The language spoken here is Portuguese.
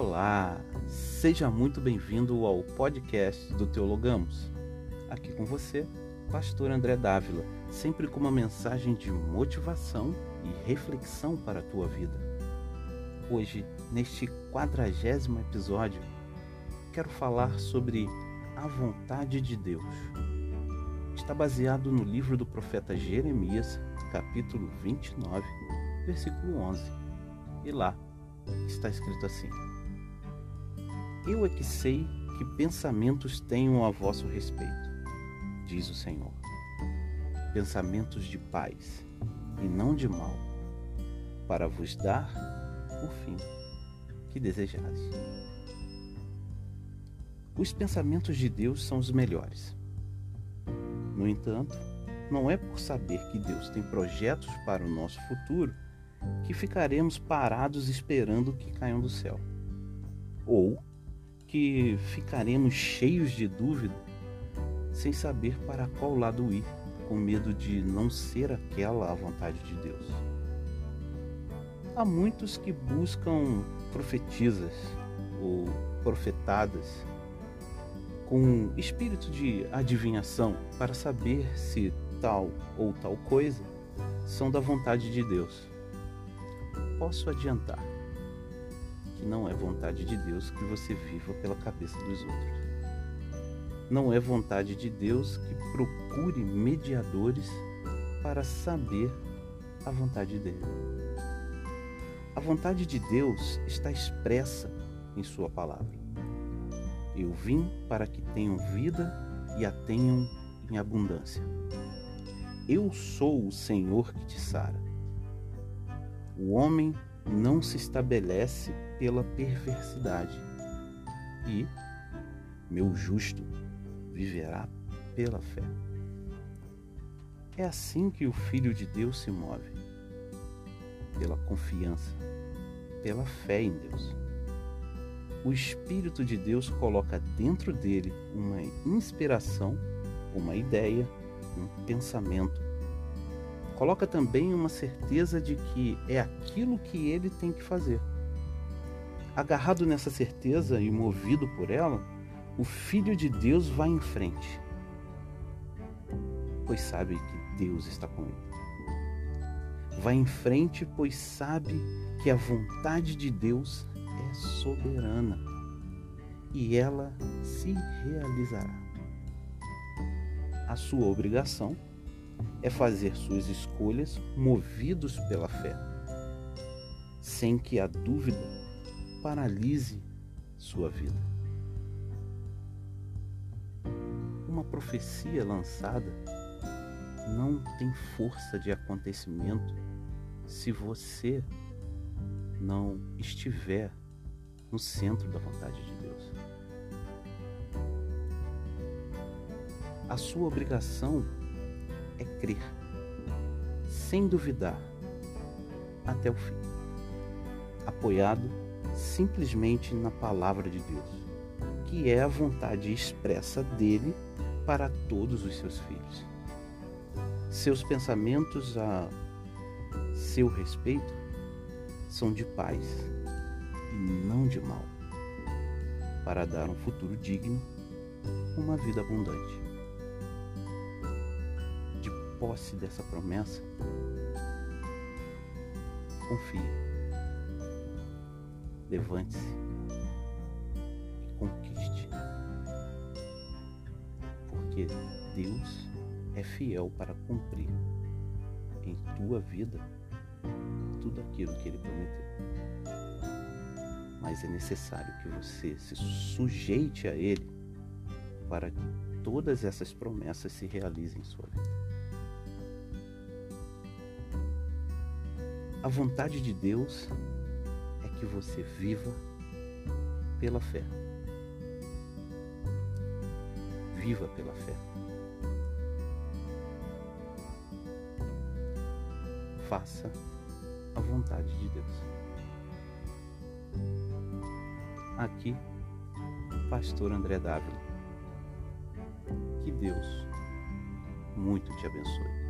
Olá, seja muito bem-vindo ao podcast do Teologamos. Aqui com você, Pastor André Dávila, sempre com uma mensagem de motivação e reflexão para a tua vida. Hoje, neste quadragésimo episódio, quero falar sobre a vontade de Deus. Está baseado no livro do profeta Jeremias, capítulo 29, versículo 11. E lá está escrito assim: Eu é que sei que pensamentos tenho a vosso respeito, diz o Senhor. Pensamentos de paz e não de mal, para vos dar o fim que desejais. Os pensamentos de Deus são os melhores. No entanto, não é por saber que Deus tem projetos para o nosso futuro que ficaremos parados esperando que caiam do céu. Ou que ficaremos cheios de dúvida sem saber para qual lado ir, com medo de não ser aquela a vontade de Deus. Há muitos que buscam profetisas ou profetadas com espírito de adivinhação para saber se tal ou tal coisa são da vontade de Deus posso adiantar que não é vontade de Deus que você viva pela cabeça dos outros. Não é vontade de Deus que procure mediadores para saber a vontade dele. A vontade de Deus está expressa em Sua palavra. Eu vim para que tenham vida e a tenham em abundância. Eu sou o Senhor que te sara. O homem não se estabelece pela perversidade, e meu justo viverá pela fé. É assim que o Filho de Deus se move, pela confiança, pela fé em Deus. O Espírito de Deus coloca dentro dele uma inspiração, uma ideia, um pensamento coloca também uma certeza de que é aquilo que ele tem que fazer. Agarrado nessa certeza e movido por ela, o Filho de Deus vai em frente, pois sabe que Deus está com ele. Vai em frente, pois sabe que a vontade de Deus é soberana e ela se realizará. A sua obrigação é fazer suas escolhas movidos pela fé, sem que a dúvida paralise sua vida. Uma profecia lançada não tem força de acontecimento se você não estiver no centro da vontade de Deus. A sua obrigação é crer, sem duvidar, até o fim, apoiado simplesmente na palavra de Deus, que é a vontade expressa dele para todos os seus filhos. Seus pensamentos a seu respeito são de paz e não de mal, para dar um futuro digno, uma vida abundante posse dessa promessa, confie, levante-se e conquiste, porque Deus é fiel para cumprir em tua vida tudo aquilo que Ele prometeu. Mas é necessário que você se sujeite a Ele para que todas essas promessas se realizem em sua vida. A vontade de Deus que você viva pela fé. Viva pela fé. Faça a vontade de Deus. Aqui, Pastor André Dávila. Que Deus muito te abençoe.